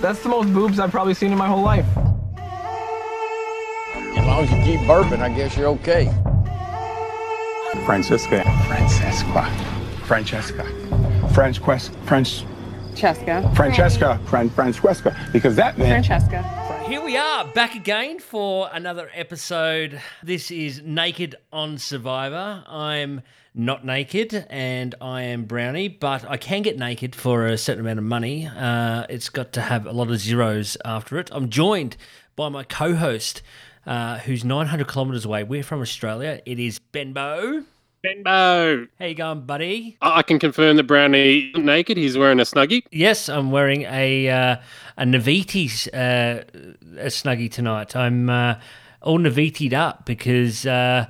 That's the most boobs I've probably seen in my whole life. As long as you keep burping, I guess you're okay. Francesca. Francesca. Francesca. French quest. French. Francesca. Francesca. Fran- Francesca. Because that meant Francesca. Here we are, back again for another episode. This is Naked on Survivor. I'm not naked and I am Browny, but I can get naked for a certain amount of money. Uh, it's got to have a lot of zeros after it. I'm joined by my co host, uh, who's 900 kilometres away. We're from Australia. It is Benbow. Benbow. How you going, buddy? I can confirm that Browny isn't naked. He's wearing a snuggie. Yes, I'm wearing a uh, a Naviti uh, a snuggie tonight. I'm uh, all Naviti'd up because uh,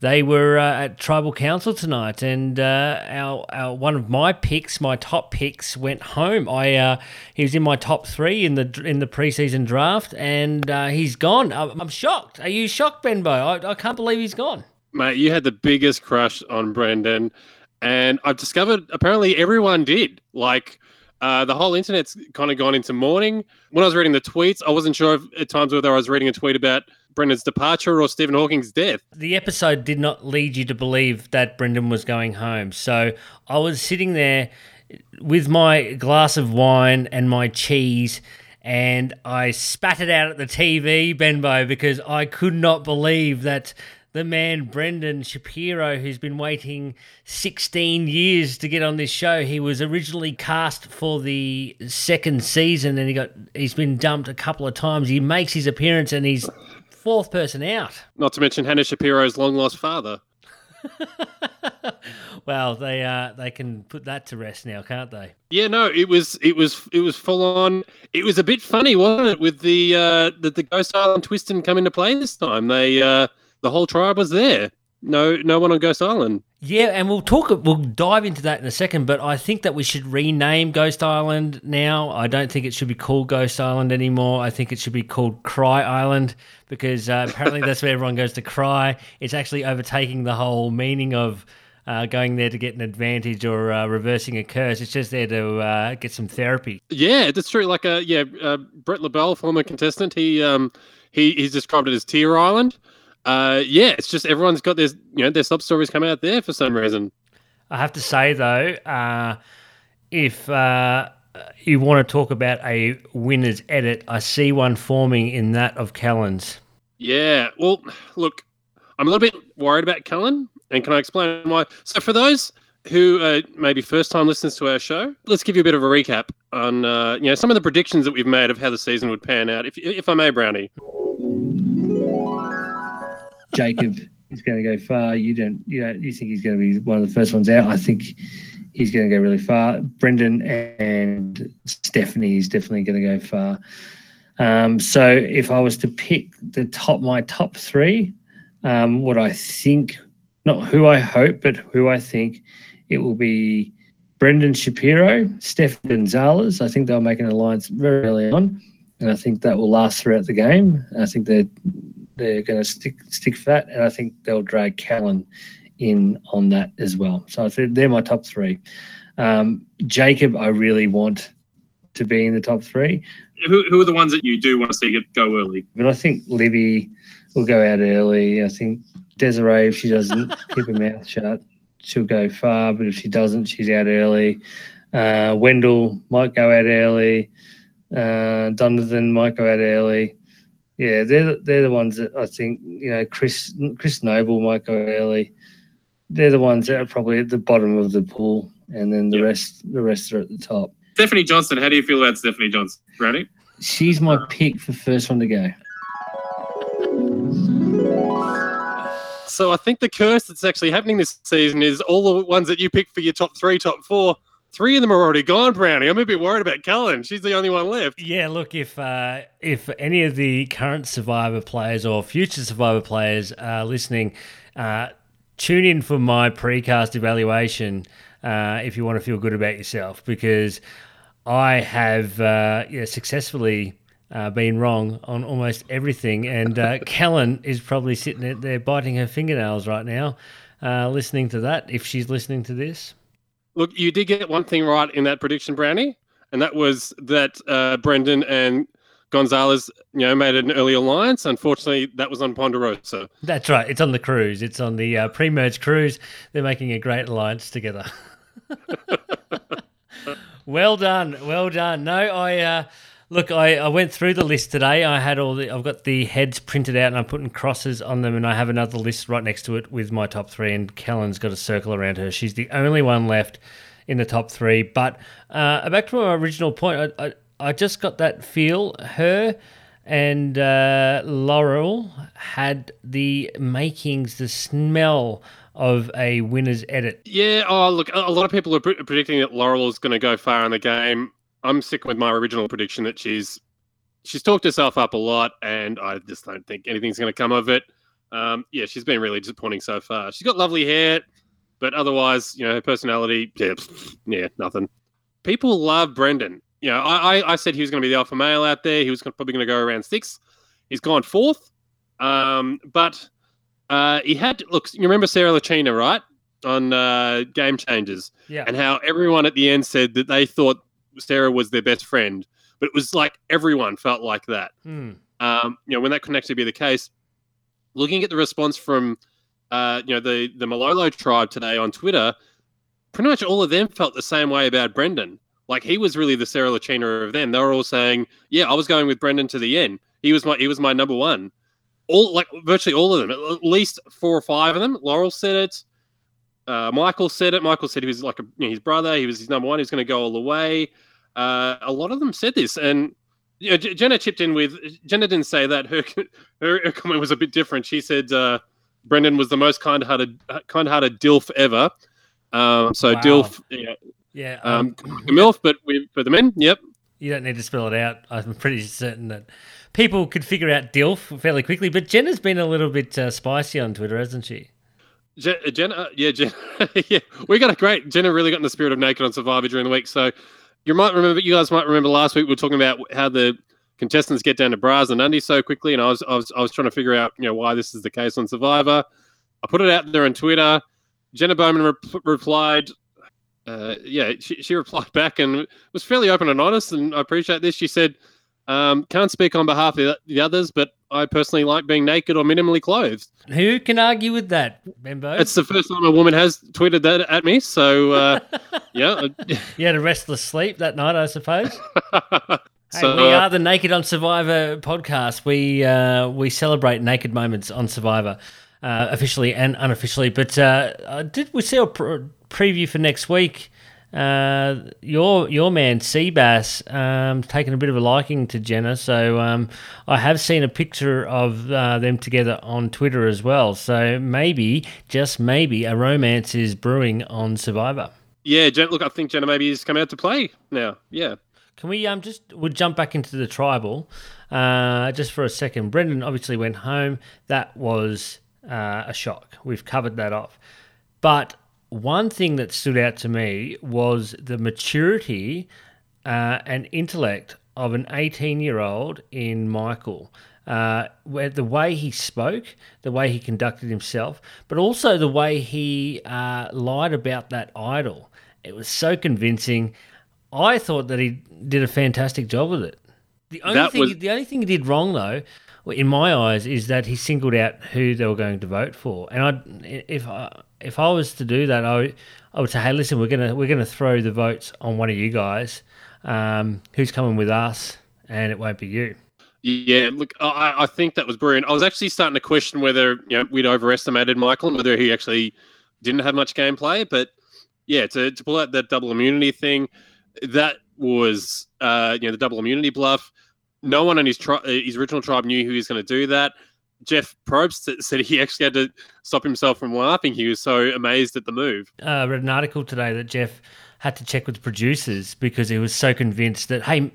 they were uh, at tribal council tonight, and uh, our, our one of my picks, my top picks, went home. I uh, he was in my top three in the in the preseason draft, and uh, he's gone. I'm, I'm shocked. Are you shocked, Benbow? I, I can't believe he's gone. Mate, you had the biggest crush on Brendan. And I've discovered apparently everyone did. Like, uh, the whole internet's kind of gone into mourning. When I was reading the tweets, I wasn't sure if, at times whether I was reading a tweet about Brendan's departure or Stephen Hawking's death. the episode did not lead you to believe that Brendan was going home. So I was sitting there with my glass of wine and my cheese, and I spat it out at the TV, Benbow, because I could not believe that the man Brendan Shapiro, who's been waiting 16 years to get on this show, he was originally cast for the second season, and he got he's been dumped a couple of times. He makes his appearance, and he's fourth person out. Not to mention Hannah Shapiro's long lost father. well, they uh, they can put that to rest now, can't they? Yeah, no, it was it was it was full on. It was a bit funny, wasn't it, with the uh the, the Ghost Island twist and come into play this time. They uh the whole tribe was there. No no one on Ghost Island. Yeah, and we'll talk. We'll dive into that in a second. But I think that we should rename Ghost Island now. I don't think it should be called Ghost Island anymore. I think it should be called Cry Island because uh, apparently that's where everyone goes to cry. It's actually overtaking the whole meaning of. Uh, going there to get an advantage or uh, reversing a curse. It's just there to uh, get some therapy. Yeah, that's true. Like uh yeah, uh, Brett LaBelle, former contestant, he um he he's described it as Tear Island. Uh yeah, it's just everyone's got their you know their sub stories come out there for some reason. I have to say though, uh, if uh, you want to talk about a winner's edit, I see one forming in that of Kellyn's. Yeah. Well, look, I'm a little bit worried about Kellyn, and can I explain why? So, for those who uh, maybe first time listeners to our show, let's give you a bit of a recap on uh, you know some of the predictions that we've made of how the season would pan out. If if I may, Browny. Jacob is going to go far. You don't, you don't, you think he's going to be one of the first ones out. I think he's going to go really far. Brendan and Stephanie is definitely going to go far. Um, so if I was to pick the top, my top three, um, what I think, not who I hope, but who I think, it will be Brendan Shapiro, Steph Gonzalez. I think they'll make an alliance very early on, and I think that will last throughout the game. I think they're they're going to stick stick for that, and I think they'll drag Kellyn in on that as well. So I think they're my top three. Um, Jacob, I really want to be in the top three, Who, who are the ones that you do want to see go early? but I think Libby will go out early. I think Desiree, if she doesn't keep her mouth shut, she'll go far. But if she doesn't, she's out early. Uh, Wendell might go out early. Uh, might go out early. Yeah, they're the- they're the ones that I think you know. Chris Chris Noble might go early. They're the ones that are probably at the bottom of the pool, and then the rest the rest are at the top. Stephanie Johnson. How do you feel about Stephanie Johnson, Ready? She's my pick for first one to go. So I think the curse that's actually happening this season is all the ones that you picked for your top three, top four. Three of them are already gone, Browny. I'm a bit worried about Kellyn. She's the only one left. Yeah, look, if uh, if any of the current Survivor players or future Survivor players are listening, uh, tune in for my precast evaluation uh, if you want to feel good about yourself, because I have uh, yeah, successfully uh, been wrong on almost everything, and uh, Kellyn is probably sitting there biting her fingernails right now, uh, listening to that. If she's listening to this. Look, you did get one thing right in that prediction, Browny. and that was that uh, Brendan and Gonzalez, you know, made an early alliance. Unfortunately, that was on Ponderosa. That's right. It's on the cruise. It's on the uh, pre-merge cruise. They're making a great alliance together. well done. Well done. No, I uh, look. I, I went through the list today. I had all the. I've got the heads printed out, and I'm putting crosses on them, and I have another list right next to it with my top three. And Kellyn's got a circle around her. She's the only one left in the top three. But uh, back to my original point. I, I, I just got that feel. Her and uh, Laurel had the makings, the smell of a winner's edit. Yeah. Oh, look, a lot of people are pre- predicting that Laurel is going to go far in the game. I'm sticking with my original prediction that she's she's talked herself up a lot, and I just don't think anything's going to come of it. Um, yeah, she's been really disappointing so far. She's got lovely hair, but otherwise, you know, her personality, yeah, yeah, nothing. People love Brendan. You know, I, I, I said he was going to be the alpha male out there. He was gonna- probably going to go around six. He's gone fourth. Um, but uh, he had look. You remember Sarah Lacina, right? On uh, Game Changers, Yeah. and how everyone at the end said that they thought Sarah was their best friend, but it was like everyone felt like that. Hmm. Um, you know, when that can actually be the case. Looking at the response from, uh, you know, the the Malolo tribe today on Twitter, pretty much all of them felt the same way about Brendan. Like he was really the Sarah Lacina of them. They were all saying, "Yeah, I was going with Brendan to the end. He was my he was my number one." All like virtually all of them, at least four or five of them. Laurel said it. Uh, Michael said it. Michael said he was like a, you know, his brother. He was his number one. He was going to go all the way. Uh, a lot of them said this, and you know, J- Jenna chipped in with. Jenna didn't say that. Her her, her comment was a bit different. She said uh, Brendan was the most kind-hearted kind-hearted dilf ever. Um, so Wow. dilf, yeah, Yeah. um, Um, milf, but we, for the men, yep. you don't need to spell it out. I'm pretty certain that people could figure out DILF fairly quickly. But Jenna's been a little bit uh, spicy on Twitter, hasn't she? Je- Jenna, yeah, Jenna, yeah, we got a great. Jenna really got in the spirit of Naked on Survivor during the week. So you might remember, you guys might remember last week we were talking about how the contestants get down to bras and undies so quickly, and I was, I was, I was trying to figure out, you know, why this is the case on Survivor. I put it out there on Twitter. Jenna Bowman re- replied, uh, yeah, she, she replied back and was fairly open and honest, and I appreciate this. She said, um, "Can't speak on behalf of the others, but I personally like being naked or minimally clothed." Who can argue with that, Benbow? It's the first time a woman has tweeted that at me. So, uh, yeah. you had a restless sleep that night, I suppose. Hey, so, we uh, are the Naked on Survivor podcast. We uh, we celebrate naked moments on Survivor, uh, officially and unofficially. But uh, uh, did we see a pr- preview for next week? Uh, your your man Seabass um, taking a bit of a liking to Jenna, so um, I have seen a picture of uh, them together on Twitter as well. So maybe, just maybe, a romance is brewing on Survivor. yeah, Jen, look, I think Jenna maybe has come out to play now. Yeah. Can we um just we'll jump back into the tribal uh, just for a second? Brendan obviously went home. That was uh, a shock. We've covered that off. But one thing that stood out to me was the maturity uh, and intellect of an 18 year old in Michael. Uh, where the way he spoke, the way he conducted himself, but also the way he uh, lied about that idol. It was so convincing. I thought that he did a fantastic job with it. The only That thing, was- the only thing he did wrong though, in my eyes, is that he singled out who they were going to vote for. And I, if I, if I was to do that, I, would- I would say, hey, listen, we're gonna we're gonna throw the votes on one of you guys. Um, who's coming with us? And it won't be you. Yeah, look, I, I think that was brilliant. I was actually starting to question whether you know we'd overestimated Michael and whether he actually didn't have much gameplay. But yeah, to, to pull out that double immunity thing, that was uh, you know the double immunity bluff. No one in his tri- uh, his original tribe knew he was going to do that. Jeff Probst said he actually had to stop himself from laughing. He was so amazed at the move. uh, I read an article today that Jeff had to check with the producers because he was so convinced that hey,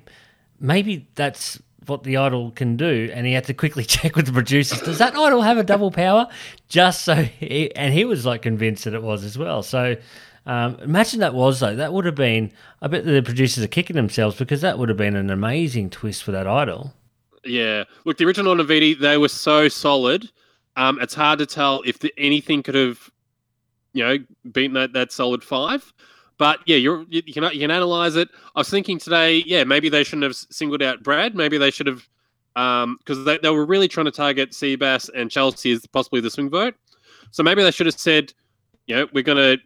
maybe that's what the idol can do, and he had to quickly check with the producers. Does that idol have a double power? Just so, he, and he was like convinced that it was as well. So. Um, imagine that was though. That would have been. I bet the producers are kicking themselves because that would have been an amazing twist for that idol. Yeah. Look, the original Naviti, they were so solid. Um, it's hard to tell if the, anything could have, you know, beaten that, that solid five. But yeah, you you can you can analyze it. I was thinking today, yeah, maybe they shouldn't have singled out Brad. Maybe they should have, because they, they were really trying to target Seabass and Chelsea as possibly the swing vote. So maybe they should have said, you know, we're going to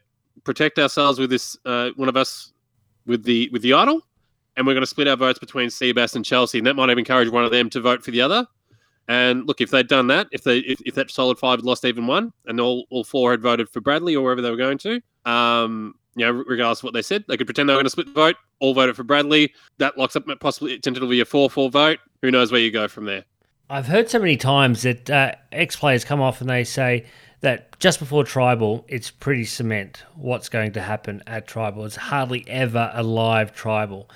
protect ourselves with this uh, one of us with the with the idol, and we're going to split our votes between Seabass and Chelsea, and that might have encouraged one of them to vote for the other. And look, if they'd done that, if they if, if that solid five had lost even one, and all, all four had voted for Bradley or wherever they were going to, um, you know, regardless of what they said, they could pretend they were going to split the vote. All voted for Bradley. That locks up possibly tentatively a four-four vote. Who knows where you go from there? I've heard so many times that uh, ex players come off and they say that just before tribal, it's pretty cement what's going to happen at tribal. It's hardly ever a live tribal.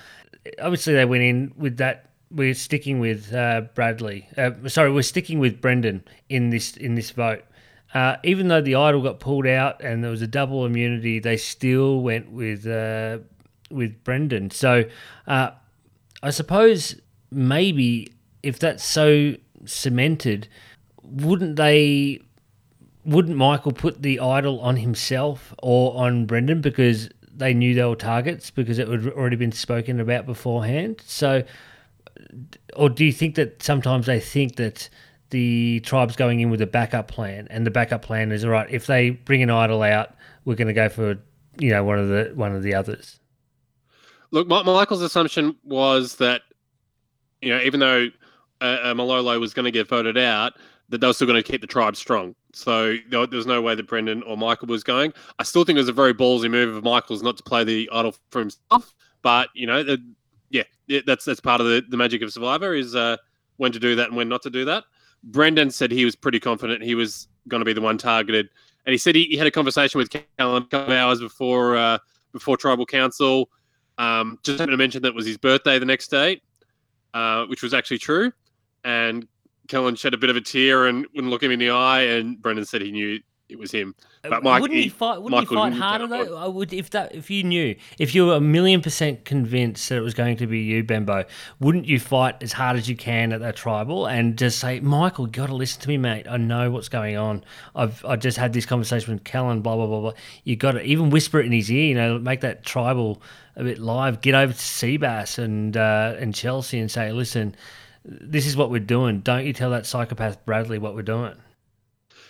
Obviously, they went in with that. We're sticking with uh, Bradley. Uh, sorry, we're sticking with Brendan in this in this vote. Uh, even though the idol got pulled out and there was a double immunity, they still went with uh, with Brendan. So uh, I suppose maybe if that's so cemented, wouldn't they? Wouldn't Michael put the idol on himself or on Brendan because they knew they were targets because it had already been spoken about beforehand? So, or do you think that sometimes they think that the tribe's going in with a backup plan, and the backup plan is all right. If they bring an idol out, we're going to go for you know one of the one of the others. Look, Michael's assumption was that you know even though uh, uh, Malolo was going to get voted out, that they were still going to keep the tribe strong. So there was no way that Brendan or Michael was going. I still think it was a very ballsy move of Michael's not to play the idol for himself. But you know, yeah, that's that's part of the, the magic of Survivor is uh, when to do that and when not to do that. Brendan said he was pretty confident he was going to be the one targeted, and he said he, he had a conversation with Kellyn a couple hours before uh, before Tribal Council. Um, just happened to mention that was his birthday the next day, uh, which was actually true. And Kellyn shed a bit of a tear and wouldn't look him in the eye. And Brendan said he knew it was him. But Mike, wouldn't he fight? Wouldn't Michael he fight harder though? I would if that if you knew if you were a million percent convinced that it was going to be you, Benbow. Wouldn't you fight as hard as you can at that tribal and just say, Michael, you got to listen to me, mate. I know what's going on. I've I just had this conversation with Kellyn. Blah blah blah blah. You got to even whisper it in his ear. You know, make that tribal a bit live. Get over to Seabass and uh, and Chelsea and say, listen. This is what we're doing. Don't you tell that psychopath Bradley what we're doing.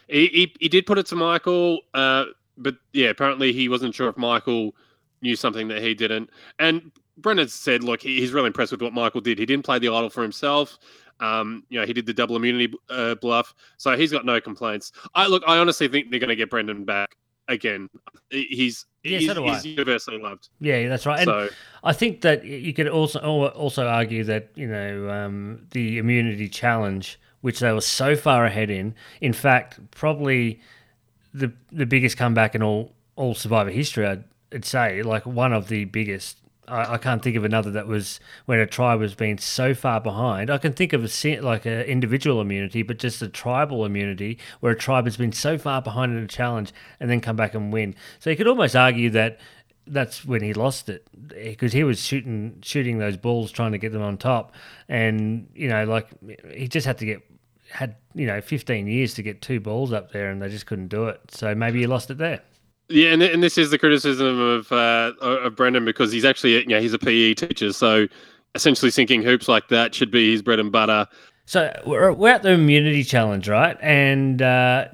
He, he, he did put it to Michael, uh, but yeah, apparently he wasn't sure if Michael knew something that he didn't. And Brendan said, look, he, he's really impressed with what Michael did. He didn't play the idol for himself. Um, you know, he did the double immunity uh, bluff, so he's got no complaints. I look, I honestly think they're going to get Brendan back again. He's Yeah, he's, so do I. he's universally loved. Yeah, that's right. And So I think that you could also also argue that you know um, the immunity challenge, which they were so far ahead in, in fact, probably the the biggest comeback in all all Survivor history. I'd, I'd say, like one of the biggest. I, I can't think of another that was when a tribe was being so far behind. I can think of a like an individual immunity, but just a tribal immunity where a tribe has been so far behind in a challenge and then come back and win. So you could almost argue that that's when he lost it because he was shooting shooting those balls trying to get them on top and you know like he just had to get had you know 15 years to get two balls up there and they just couldn't do it so maybe he lost it there Yeah, and, and this is the criticism of uh, of Brendan because he's actually you know he's a PE teacher, so essentially sinking hoops like that should be his bread and butter. So we're, we're at the immunity challenge, right? And uh,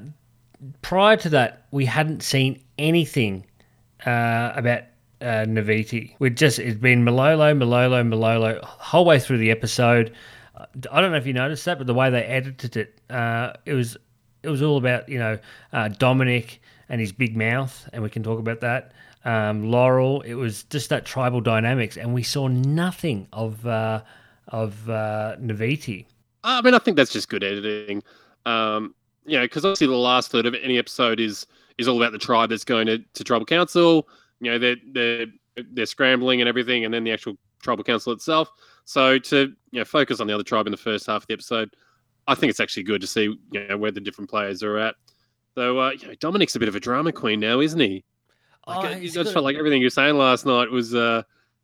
prior to that, we hadn't seen anything uh, about uh, Naviti. We'd just it'd been Malolo, Malolo, Malolo whole way through the episode. I don't know if you noticed that, but the way they edited it, uh, it was it was all about you know uh, Domenick and his big mouth, and we can talk about that. Um, Laurel, it was just that tribal dynamics, and we saw nothing of uh, of uh, Naviti. I mean, I think that's just good editing. Um, you know, because obviously the last third of any episode is is all about the tribe that's going to, to tribal council. You know, they're they're they're scrambling and everything, and then the actual tribal council itself. So to you know focus on the other tribe in the first half of the episode, I think it's actually good to see you know where the different players are at. Though uh, you know, Domenick's a bit of a drama queen now, isn't he? Like, Oh, I just felt like everything you were saying last night was uh,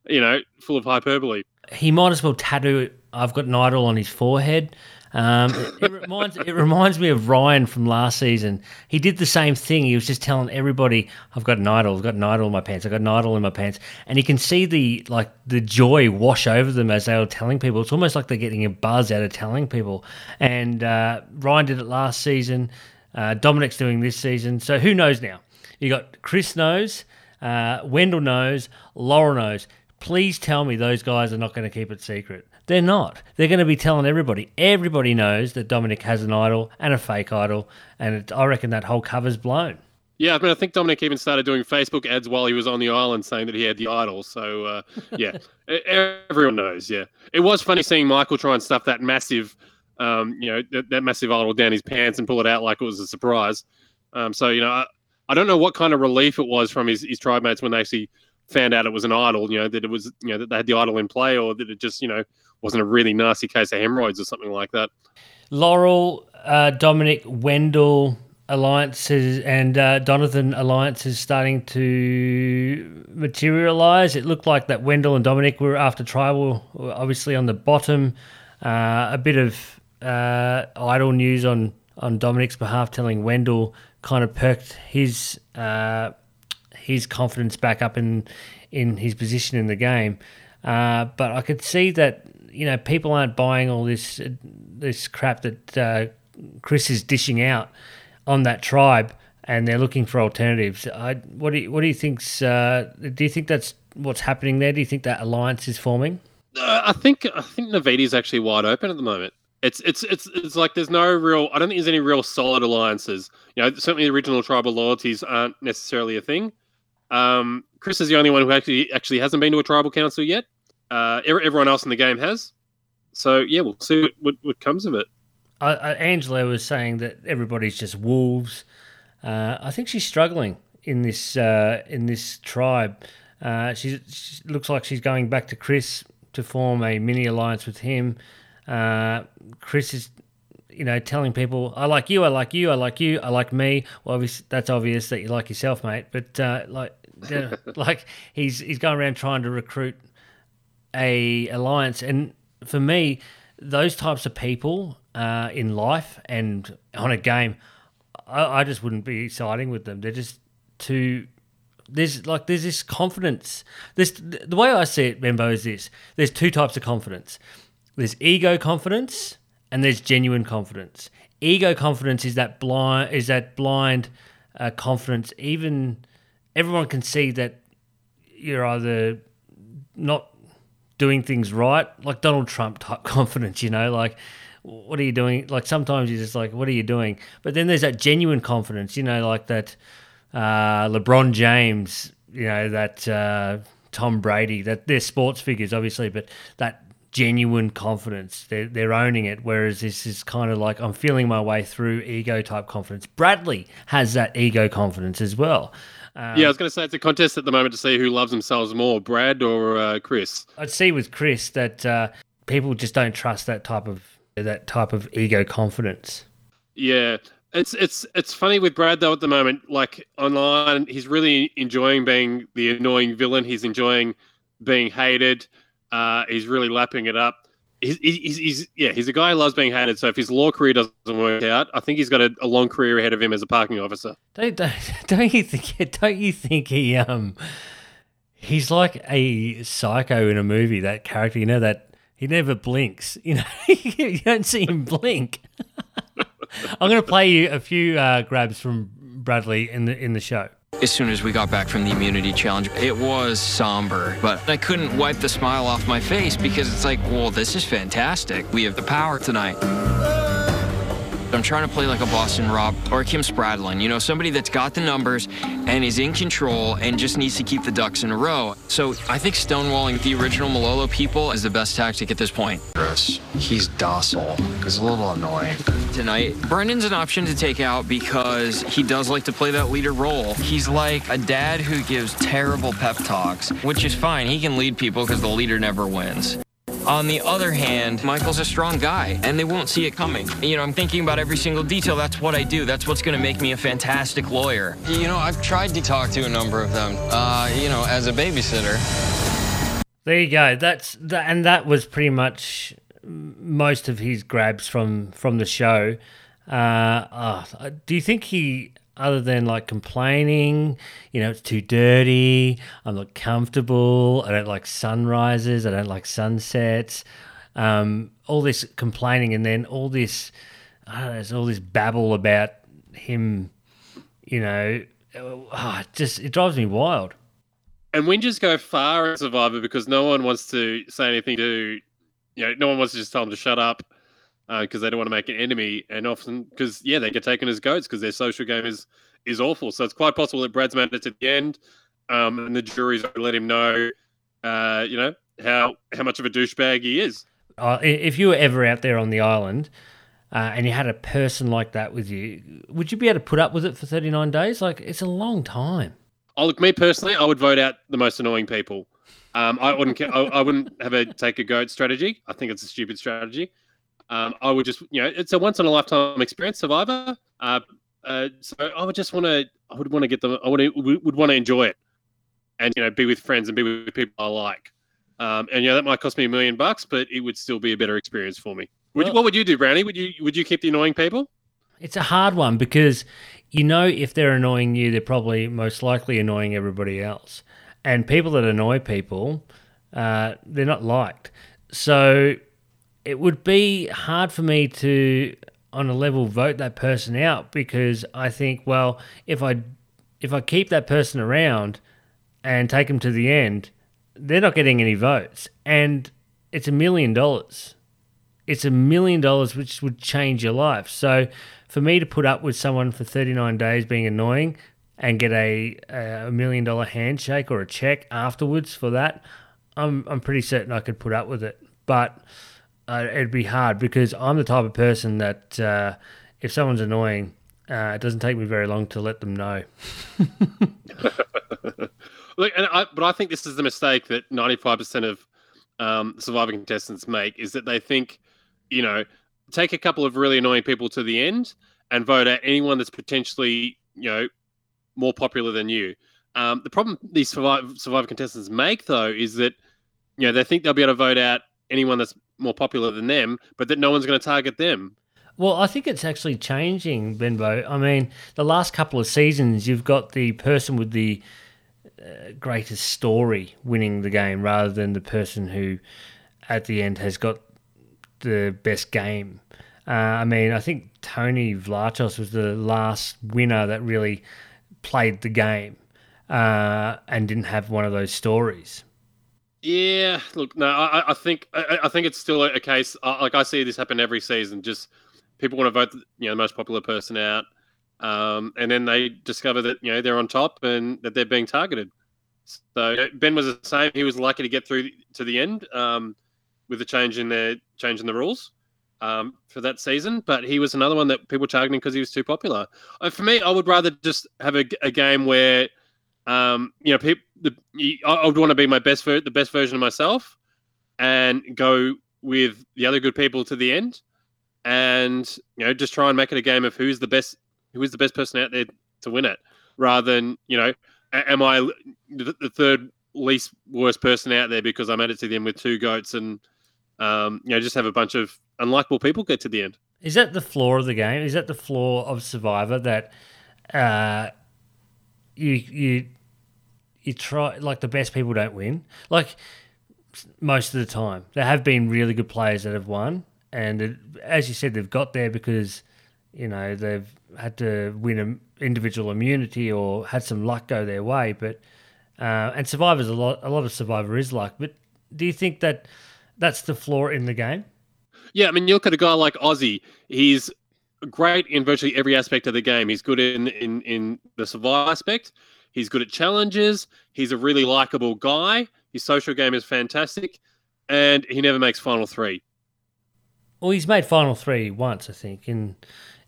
you know full of hyperbole. he might as well tattoo I've got an idol on his forehead. Um, it, it reminds it reminds me of Ryan from last season. He did the same thing. He was just telling everybody, "I've got an idol. I've got an idol in my pants. I've got an idol in my pants," and you can see the like the joy wash over them as they were telling people. It's almost like they're getting a buzz out of telling people. And uh, Ryan did it last season. Uh, Domenick's doing this season. So who knows now? You got Chris knows, uh, Wendell knows, Laurel knows. Please tell me those guys are not going to keep it secret. They're not. They're going to be telling everybody. Everybody knows that Domenick has an idol and a fake idol, and it, I reckon that whole cover's blown. Yeah, I mean, I think Domenick even started doing Facebook ads while he was on the island, saying that he had the idol. So, uh, yeah, everyone knows. Yeah, it was funny seeing Michael try and stuff that massive, um, you know, that, that massive idol down his pants and pull it out like it was a surprise. Um, so, you know, I, I don't know what kind of relief it was from his, his tribe mates when they actually found out it was an idol. You know, that it was, you know, that they had the idol in play, or that it just, you know, wasn't a really nasty case of hemorrhoids or something like that. Laurel, uh, Domenick, Wendell alliances and uh, Donathan alliances starting to materialize. It looked like that Wendell and Domenick were after tribal, obviously on the bottom. Uh, a bit of uh, idol news on on Domenick's behalf, telling Wendell kind of perked his uh, his confidence back up in in his position in the game. Uh, but I could see that you know people aren't buying all this this crap that uh, Chris is dishing out on that tribe, and they're looking for alternatives. I, what do you, what do you think's? Uh, do you think that's what's happening there? Do you think that alliance is forming? Uh, I think I think Naviti's actually wide open at the moment. It's it's it's it's like there's no real. I don't think there's any real solid alliances. You know, certainly the original tribal loyalties aren't necessarily a thing. Um, Chris is the only one who actually actually hasn't been to a tribal council yet. Uh, everyone else in the game has. So yeah, we'll see what, what, what comes of it. Uh, Angela was saying that everybody's just wolves. Uh, I think she's struggling in this uh, in this tribe. Uh, she looks like she's going back to Chris to form a mini alliance with him. Uh, Chris is, you know, telling people, "I like you, I like you, I like you, I like me." Well, obviously, that's obvious that you like yourself, mate. But uh, like, like he's he's going around trying to recruit a alliance, and for me, those types of people uh, in life and on a game, I, I, just wouldn't be siding with them. They're just too. There's like there's this confidence. This the way I see it, Benbow, is this: there's two types of confidence. There's ego confidence and there's genuine confidence. Ego confidence is that blind is that blind uh, confidence. Even everyone can see that you're either not doing things right, like Donald Trump type confidence, you know, like what are you doing? Like sometimes you're just like, what are you doing? But then there's that genuine confidence, you know, like that uh, LeBron James, you know, that uh, Tom Brady, that they're sports figures, obviously, but that genuine confidence, they're, they're owning it. Whereas this is kind of like I'm feeling my way through ego type confidence. Bradley has that ego confidence as well. Um, yeah, I was going to say it's a contest at the moment to see who loves themselves more, Brad or uh, Chris. I'd see with Chris that uh, people just don't trust that type of that type of ego confidence. Yeah, it's it's it's funny with Brad though at the moment. Like online, he's really enjoying being the annoying villain. He's enjoying being hated. Uh, he's really lapping it up he's, he's, he's, yeah, he's a guy who loves being hated. So if his law career doesn't work out, I think he's got a, a long career ahead of him as a parking officer. Don't, don't, don't you think? Don't you think he um he's like a psycho in a movie? That character, you know that he never blinks. You know, you don't see him blink. I'm going to play you a few uh, grabs from Bradley in the in the show. As soon as we got back from the immunity challenge, it was somber, but I couldn't wipe the smile off my face because it's like, well, this is fantastic. We have the power tonight. I'm trying to play like a Boston Rob or a Kim Spradlin, you know, somebody that's got the numbers and is in control and just needs to keep the ducks in a row. So I think stonewalling the original Malolo people is the best tactic at this point. Chris, he's docile. He's a little annoying. Tonight, Brendan's an option to take out because he does like to play that leader role. He's like a dad who gives terrible pep talks, which is fine. He can lead people because the leader never wins. On the other hand, Michael's a strong guy, and they won't see it coming. You know, I'm thinking about every single detail. That's what I do. That's what's going to make me a fantastic lawyer. You know, I've tried to talk to a number of them, uh, you know, as a babysitter. There you go. That's that, and that was pretty much most of his grabs from from the show. Uh, oh, do you think he, other than like complaining, you know, it's too dirty, I'm not comfortable, I don't like sunrises, I don't like sunsets, um, all this complaining, and then all this, I don't know, there's all this babble about him, you know, oh, it just it drives me wild. And whinges go far in Survivor because no one wants to say anything to, you know, no one wants to just tell them to shut up because uh, they don't want to make an enemy. And often, because yeah, they get taken as goats because their social game is is awful. So it's quite possible that Brad's made it to the end, um, and the jury's let him know, uh, you know, how how much of a douchebag he is. Uh, if you were ever out there on the island. Uh, and you had a person like that with you, would you be able to put up with it for 39 days? Like, it's a long time. Oh, look, me personally, I would vote out the most annoying people. Um, I wouldn't. I, I, wouldn't have a take a goat strategy. I think it's a stupid strategy. Um, I would just, you know, it's a once in a lifetime experience, Survivor. Uh, uh, so I would just want to. I would want to get them. I would would want to enjoy it, and you know, be with friends and be with people I like. Um, and you know, that might cost me a million bucks, but it would still be a better experience for me. Would, well, what would you do, Browny? Would you would you keep the annoying people? It's a hard one because you know if they're annoying you, they're probably most likely annoying everybody else. And people that annoy people, uh, they're not liked. So it would be hard for me to, on a level, vote that person out because I think, well, if I if I keep that person around and take them to the end, they're not getting any votes, and it's a million dollars. It's a million dollars, which would change your life. So for me to put up with someone for 39 days being annoying and get a, a million dollar handshake or a check afterwards for that, I'm, I'm pretty certain I could put up with it. But uh, it'd be hard because I'm the type of person that uh, if someone's annoying, uh, it doesn't take me very long to let them know. Look, and I, but I think this is the mistake that 95% of um, surviving contestants make is that they think, you know, take a couple of really annoying people to the end and vote out anyone that's potentially, you know, more popular than you. Um, the problem these survivor, survivor contestants make, though, is that, you know, they think they'll be able to vote out anyone that's more popular than them, but that no one's going to target them. Well, I think it's actually changing, Benbow. I mean, the last couple of seasons, you've got the person with the uh, greatest story winning the game rather than the person who, at the end, has got the best game. Uh, I mean, I think Tony Vlachos was the last winner that really played the game uh, and didn't have one of those stories. Yeah, look, no, I, I think I, I, think it's still a case. like I see this happen every season. Just people want to vote, you know, the most popular person out, um, and then they discover that you know they're on top and that they're being targeted. So Ben was the same. He was lucky to get through to the end. Um, with the change in their change in the rules um, for that season. But he was another one that people targeting because he was too popular. Uh, for me, I would rather just have a, a game where um, you know people. The, I would want to be my best ver- the best version of myself, and go with the other good people to the end, and you know just try and make it a game of who's the best who is the best person out there to win it, rather than you know am I the, third least worst person out there because I made it to the end with two goats and um, you know, just have a bunch of unlikable people get to the end. Is that the flaw of the game? Is that the flaw of Survivor that uh, you you you try like the best people don't win? Like most of the time, there have been really good players that have won, and it, as you said, they've got there because you know they've had to win an individual immunity or had some luck go their way. But uh, and Survivor's a lot. A lot of Survivor is luck. But do you think that that's the flaw in the game. Yeah, I mean, you look at a guy like Ozzy. He's great in virtually every aspect of the game. He's good in in in the survival aspect. He's good at challenges. He's a really likable guy. His social game is fantastic, and he never makes final three. Well, he's made final three once, I think, in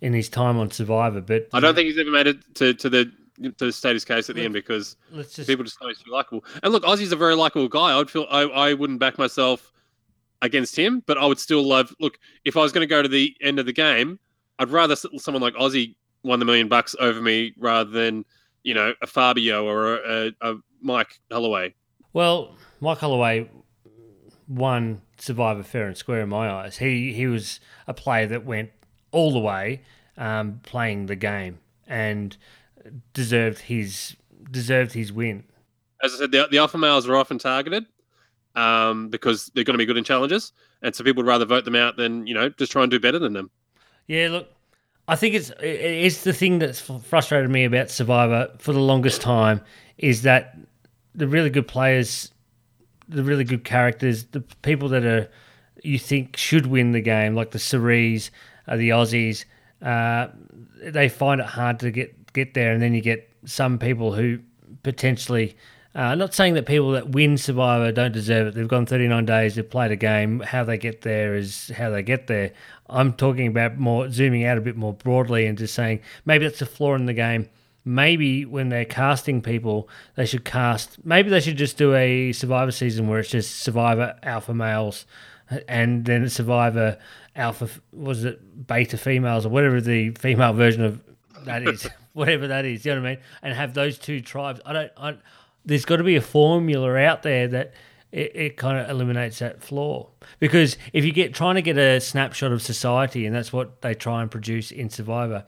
in his time on Survivor. But I don't think he's ever made it to, to the to the status case at the end because just... people just know he's too likable. And look, Ozzy's a very likable guy. I'd feel I, I wouldn't back myself against him, but I would still love. Look, if I was going to go to the end of the game, I'd rather someone like Ozzy won the million bucks over me rather than you know a Fabio or a, a, a Mike Holloway. Well, Mike Holloway won Survivor fair and square in my eyes. He he was a player that went all the way, um, playing the game and deserved his deserved his win. As I said, the, the alpha males are often targeted um, because they're going to be good in challenges, and so people would rather vote them out than you know just try and do better than them. Yeah, look, I think it's it's the thing that's frustrated me about Survivor for the longest time is that the really good players, the really good characters, the people that are you think should win the game, like the Ciries, uh, the Ozzys, uh, they find it hard to get get there, and then you get some people who potentially. Uh, not saying that people that win Survivor don't deserve it. They've gone 39 days, they've played a game. How they get there is how they get there. I'm talking about more zooming out a bit more broadly and just saying maybe that's a flaw in the game. Maybe when they're casting people, they should cast. Maybe they should just do a Survivor season where it's just Survivor alpha males, and then Survivor alpha was it beta females or whatever the female version of that is, whatever that is. You know what I mean? And have those two tribes. I don't. I, there's got to be a formula out there that it, it kind of eliminates that flaw. Because if you get trying to get a snapshot of society, and that's what they try and produce in Survivor,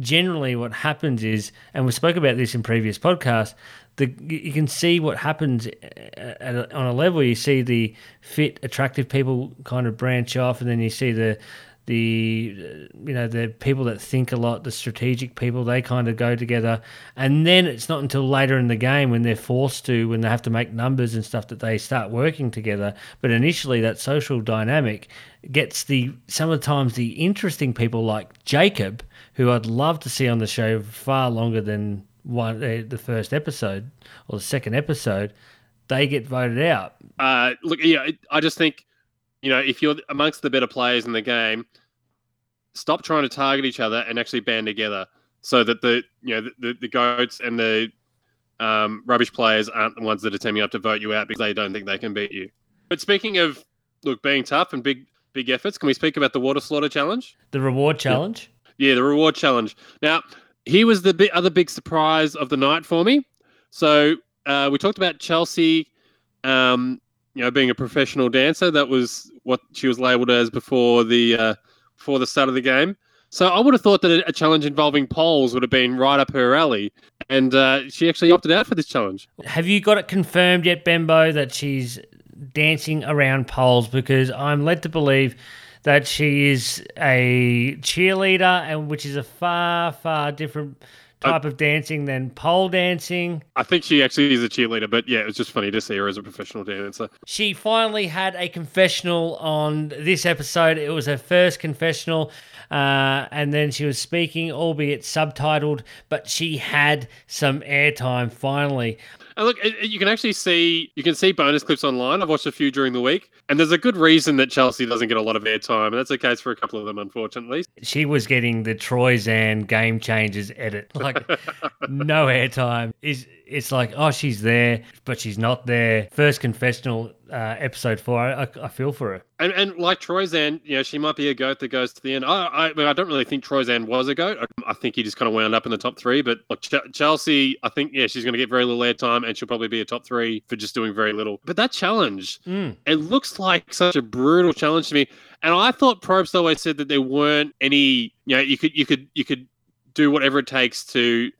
generally what happens is, and we spoke about this in previous podcasts, the you can see what happens uh, at a, on a level. You see the fit, attractive people kind of branch off, and then you see the the you know the people that think a lot, the strategic people, they kind of go together, and then it's not until later in the game when they're forced to, when they have to make numbers and stuff, that they start working together. But initially, that social dynamic gets the sometimes the interesting people like Jacob, who I'd love to see on the show far longer than one uh, the first episode or the second episode. They get voted out. Uh, look, yeah, I just think you know, if you're amongst the better players in the game, stop trying to target each other and actually band together so that the you know the, the, the goats and the um, rubbish players aren't the ones that are teaming up to vote you out because they don't think they can beat you. But speaking of look being tough and big big efforts, can we speak about the water slaughter challenge? The reward challenge. Yeah, yeah the reward challenge. Now, here was the other big surprise of the night for me. So uh, we talked about Chelsea um, you know, being a professional dancer. That was what she was labelled as before the uh, before the start of the game. So I would have thought that a, challenge involving poles would have been right up her alley, and uh, she actually opted out for this challenge. Have you got it confirmed yet, Benbow, that she's dancing around poles? Because I'm led to believe that she is a cheerleader, and which is a far, far different type of dancing than pole dancing. I think she actually is a cheerleader, but yeah, it was just funny to see her as a professional dancer. She finally had a confessional on this episode. It was her first confessional. Uh, and then she was speaking, albeit subtitled, but she had some airtime finally. And look, you can actually see you can see bonus clips online. I've watched a few during the week, and there's a good reason that Chelsea doesn't get a lot of airtime, and that's the case for a couple of them, unfortunately. She was getting the Troyzan game changers edit, like no airtime. Is it's like oh she's there, but she's not there. First confessional uh, episode four. I, I, feel for her. And and like Troyzan, you know, she might be a goat that goes to the end. I I, I don't really think Troyzan was a goat. I, I, think he just kind of wound up in the top three. But like Ch- Chelsea, I think yeah, she's going to get very little airtime, and she'll probably be a top three for just doing very little. But that challenge, mm. it looks like such a brutal challenge to me. And I thought Probst always said that there weren't any. You know, you could you could you could do whatever it takes to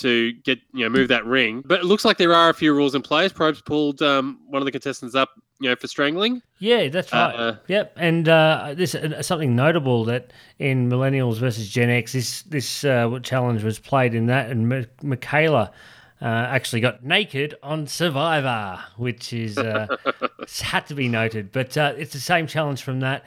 to get you know move that ring. But it looks like there are a few rules in place. Probst pulled um, one of the contestants up, you know, for strangling. Yeah, that's right. Uh, yep, and uh, this uh, something notable that in Millennials versus Gen X, this this uh, challenge was played in that, and M- Michaela. Uh, actually got naked on Survivor, which is uh, had to be noted. But it's the same challenge from that.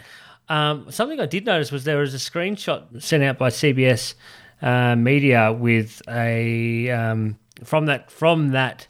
Um, something I did notice was there was a screenshot sent out by CBS uh, media with a um, from that from that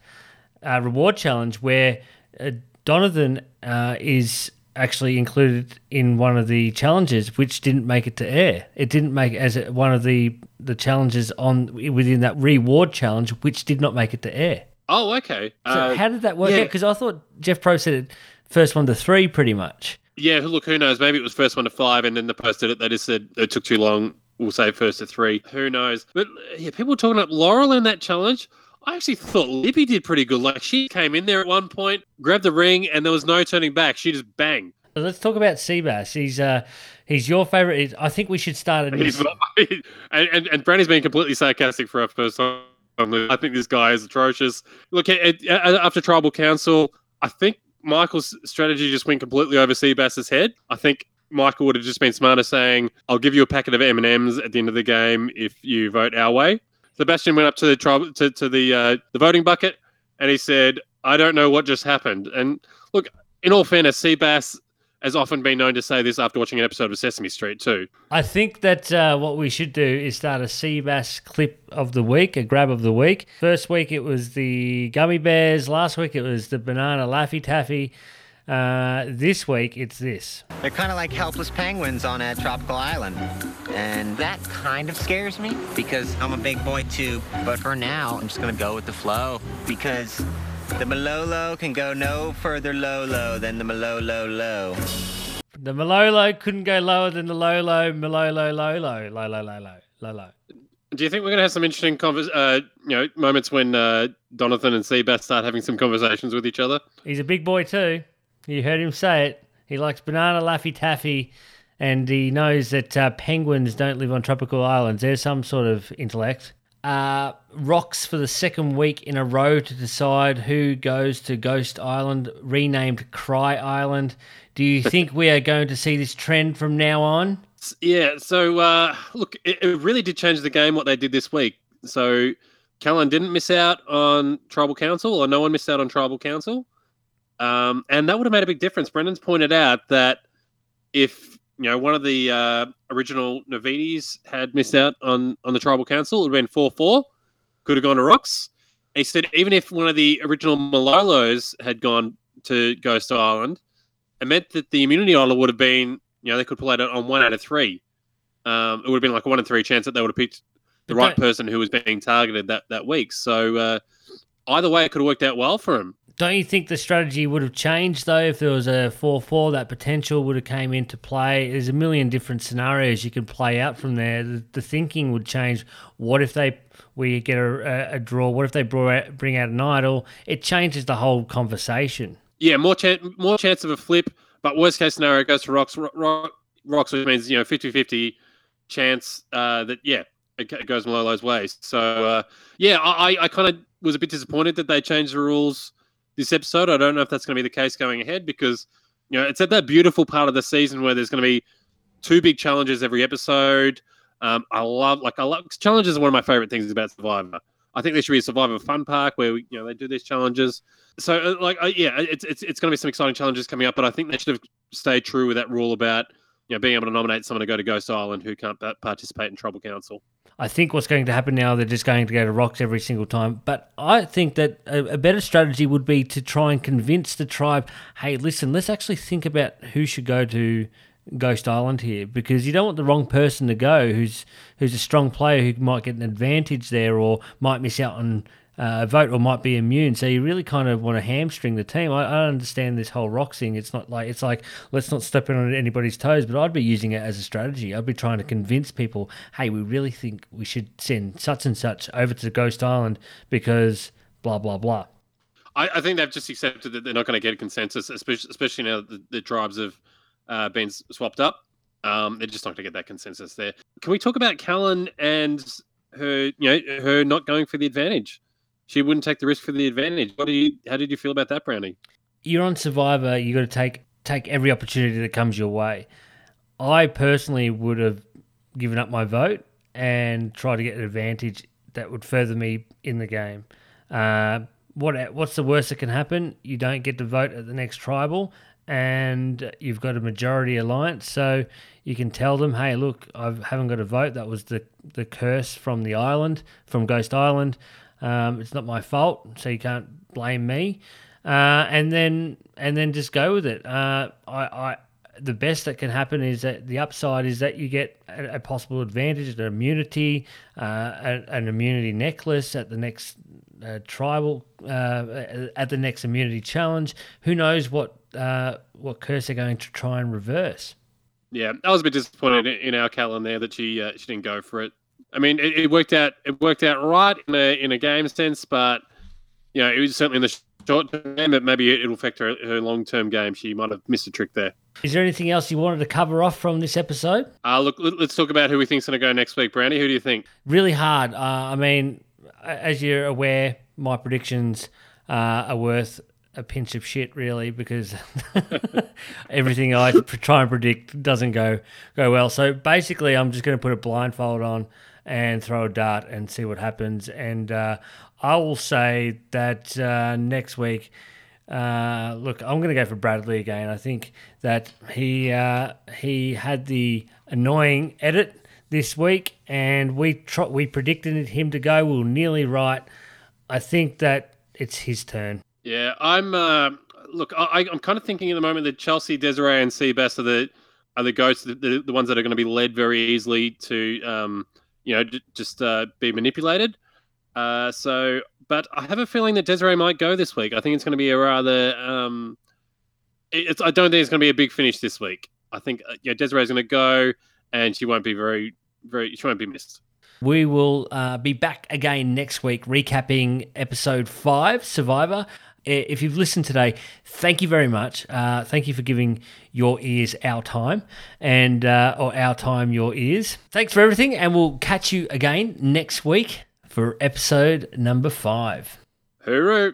uh, reward challenge where uh, Donovan uh, is actually included in one of the challenges which didn't make it to air. It didn't make as one of the the challenges on within that reward challenge which did not make it to air. Oh, okay. So uh, how did that work yeah. out? Because I thought Jeff Probst said it first one to three, pretty much. Yeah, look, who knows? Maybe it was first one to five, and then the post it. They just said it took too long we'll say first to three. Who knows? But yeah, people talking up Laurel in that challenge. I actually thought Libby did pretty good. Like she came in there at one point, grabbed the ring, and there was no turning back. She just bang. Let's talk about Seabass. He's uh, he's your favorite. I think we should start a new. He's not- and, and and Brandy's been completely sarcastic for our first time. I think this guy is atrocious. Look, at, at, after Tribal Council, I think Michael's strategy just went completely over Seabass's head. I think Michael would have just been smarter saying, "I'll give you a packet of M and M's at the end of the game if you vote our way." Sebastian went up to the tribal to, to the uh, the voting bucket and he said, "I don't know what just happened." And look, in all fairness, Seabass has often been known to say this after watching an episode of Sesame Street too. I think that uh, what we should do is start a Seabass clip of the week, a grab of the week. First week it was the gummy bears. Last week it was the banana laffy taffy. Uh, this week it's this. They're kind of like helpless penguins on a tropical island. And that kind of scares me because I'm a big boy too. But for now, I'm just going to go with the flow because the Malolo can go no further low low than the Malolo low. The Malolo couldn't go lower than the Lolo, Malolo, Lolo, Lolo, Lolo, low, Lolo. Do you think we're going to have some interesting convers- uh, you know, moments when uh, Donathan and Seabass start having some conversations with each other? He's a big boy too. You heard him say it. He likes banana laffy taffy, and he knows that uh, penguins don't live on tropical islands. There's some sort of intellect. Uh, rocks for the second week in a row to decide who goes to Ghost Island, renamed Cry Island. Do you think we are going to see this trend from now on? Yeah, so uh, look, it, it really did change the game what they did this week. So Kellyn didn't miss out on Tribal Council, or no one missed out on Tribal Council. Um, and that would have made a big difference. Brendan's pointed out that if you know one of the uh, original Navitis had missed out on on the Tribal Council, it would have been four four. Could have gone to Rocks. He said even if one of the original Malolos had gone to Ghost Island, it meant that the immunity idol would have been you know they could pull out on one out of three. Um, it would have been like a one in three chance that they would have picked the right person who was being targeted that that week. So uh, either way, it could have worked out well for him. Don't you think the strategy would have changed though if there was a four four? That potential would have came into play. There's a million different scenarios you can play out from there. The, the thinking would change. What if they we get a, a, a draw? What if they brought bring out an idol? It changes the whole conversation. Yeah, more chance more chance of a flip, but worst case scenario goes to rocks Ro- Ro- rocks, which means you know 50-50 chance uh, that yeah it goes Malolo's way. So uh, yeah, I, I kind of was a bit disappointed that they changed the rules this episode. I don't know if that's going to be the case going ahead because you know it's at that beautiful part of the season where there's going to be two big challenges every episode. Um, I love like I love challenges are one of my favorite things about Survivor. I think there should be a Survivor fun park where you know they do these challenges. So uh, like uh, yeah, it's it's it's going to be some exciting challenges coming up. But I think they should have stayed true with that rule about you know being able to nominate someone to go to Ghost Island who can't pa- participate in Tribal Council. I think what's going to happen now, they're just going to go to rocks every single time. But I think that a, a better strategy would be to try and convince the tribe, hey, listen, let's actually think about who should go to Ghost Island here because you don't want the wrong person to go who's who's a strong player who might get an advantage there or might miss out on uh, vote or might be immune. So you really kind of want to hamstring the team. I, I understand this whole rock thing. It's not like it's like let's not step in on anybody's toes, but I'd be using it as a strategy. I'd be trying to convince people, hey, we really think we should send such and such over to Ghost Island because blah blah blah. I, I think they've just accepted that they're not going to get a consensus, especially especially now the, the tribes have uh, been swapped up. Um, they're just not going to get that consensus there. Can we talk about Kellyn and her, you know, her not going for the advantage? She wouldn't take the risk for the advantage. What do you? How did you feel about that, Browny? you're on Survivor. You got to take take every opportunity that comes your way. I personally would have given up my vote and tried to get an advantage that would further me in the game. Uh, what what's the worst that can happen? You don't get to vote at the next tribal, and you've got a majority alliance. So you can tell them, hey, look, I haven't got a vote. That was the the curse from the island, from Ghost Island. Um, it's not my fault, so you can't blame me. Uh, and then and then just go with it. Uh, I, I the best that can happen is that the upside is that you get a, a possible advantage, an immunity, uh, an immunity necklace at the next uh, tribal, uh, at the next immunity challenge. Who knows what uh, what curse they're going to try and reverse? Yeah, I was a bit disappointed in our Kellyn there that she uh, she didn't go for it. I mean, it, it worked out. It worked out right in a in a game sense, but you know, it was certainly in the short term game. But maybe it'll affect her, her long term game. She might have missed a trick there. Is there anything else you wanted to cover off from this episode? Uh, look, let- let's talk about who we think's going to go next week. Brandy, who do you think? Really hard. Uh, I mean, as you're aware, my predictions uh, are worth a pinch of shit, really, because everything I try and predict doesn't go go well. So basically, I'm just going to put a blindfold on and throw a dart and see what happens. And uh, I will say that uh, next week. Uh, look, I'm going to go for Bradley again. I think that he uh, he had the annoying edit this week, and we we predicted him to go. We were nearly right. I think that it's his turn. Yeah, I'm. Uh, look, I, I'm kind of thinking at the moment that Chelsea, Desiree, and Seabass are the are the ghosts, the, the, ones that are going to be led very easily to, um, you know, d- just uh, be manipulated. Uh, so, but I have a feeling that Desiree might go this week. I think it's going to be a rather. Um, it- it's. I don't think it's going to be a big finish this week. I think uh, yeah, Desiree is going to go, and she won't be very, very. She won't be missed. We will uh, be back again next week, recapping episode five, Survivor. If you've listened today, thank you very much. Uh, thank you for giving your ears our time, and uh, or our time your ears. Thanks for everything, and we'll catch you again next week for episode number five. Hey, Hooroo!